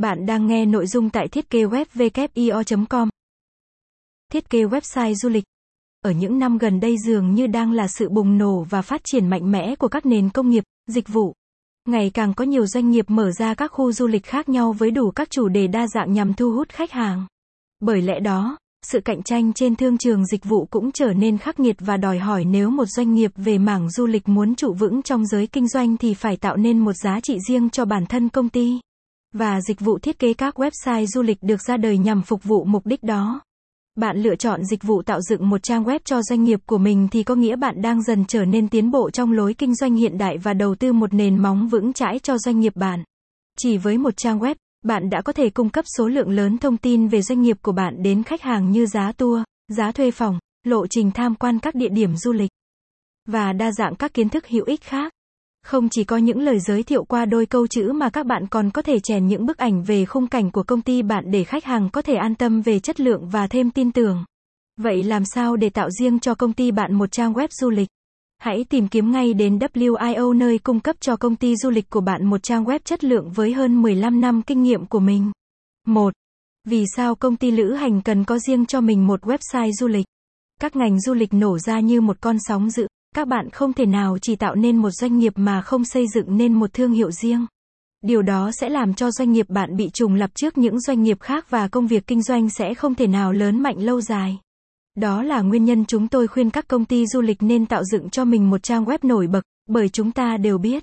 Bạn đang nghe nội dung tại thiết kế web com Thiết kế website du lịch. Ở những năm gần đây dường như đang là sự bùng nổ và phát triển mạnh mẽ của các nền công nghiệp, dịch vụ. Ngày càng có nhiều doanh nghiệp mở ra các khu du lịch khác nhau với đủ các chủ đề đa dạng nhằm thu hút khách hàng. Bởi lẽ đó, sự cạnh tranh trên thương trường dịch vụ cũng trở nên khắc nghiệt và đòi hỏi nếu một doanh nghiệp về mảng du lịch muốn trụ vững trong giới kinh doanh thì phải tạo nên một giá trị riêng cho bản thân công ty. Và dịch vụ thiết kế các website du lịch được ra đời nhằm phục vụ mục đích đó. Bạn lựa chọn dịch vụ tạo dựng một trang web cho doanh nghiệp của mình thì có nghĩa bạn đang dần trở nên tiến bộ trong lối kinh doanh hiện đại và đầu tư một nền móng vững chãi cho doanh nghiệp bạn. Chỉ với một trang web, bạn đã có thể cung cấp số lượng lớn thông tin về doanh nghiệp của bạn đến khách hàng như giá tour, giá thuê phòng, lộ trình tham quan các địa điểm du lịch và đa dạng các kiến thức hữu ích khác. Không chỉ có những lời giới thiệu qua đôi câu chữ mà các bạn còn có thể chèn những bức ảnh về khung cảnh của công ty bạn để khách hàng có thể an tâm về chất lượng và thêm tin tưởng. Vậy làm sao để tạo riêng cho công ty bạn một trang web du lịch? Hãy tìm kiếm ngay đến WIO nơi cung cấp cho công ty du lịch của bạn một trang web chất lượng với hơn 15 năm kinh nghiệm của mình. 1. Vì sao công ty lữ hành cần có riêng cho mình một website du lịch? Các ngành du lịch nổ ra như một con sóng dữ, các bạn không thể nào chỉ tạo nên một doanh nghiệp mà không xây dựng nên một thương hiệu riêng. Điều đó sẽ làm cho doanh nghiệp bạn bị trùng lập trước những doanh nghiệp khác và công việc kinh doanh sẽ không thể nào lớn mạnh lâu dài. Đó là nguyên nhân chúng tôi khuyên các công ty du lịch nên tạo dựng cho mình một trang web nổi bật, bởi chúng ta đều biết,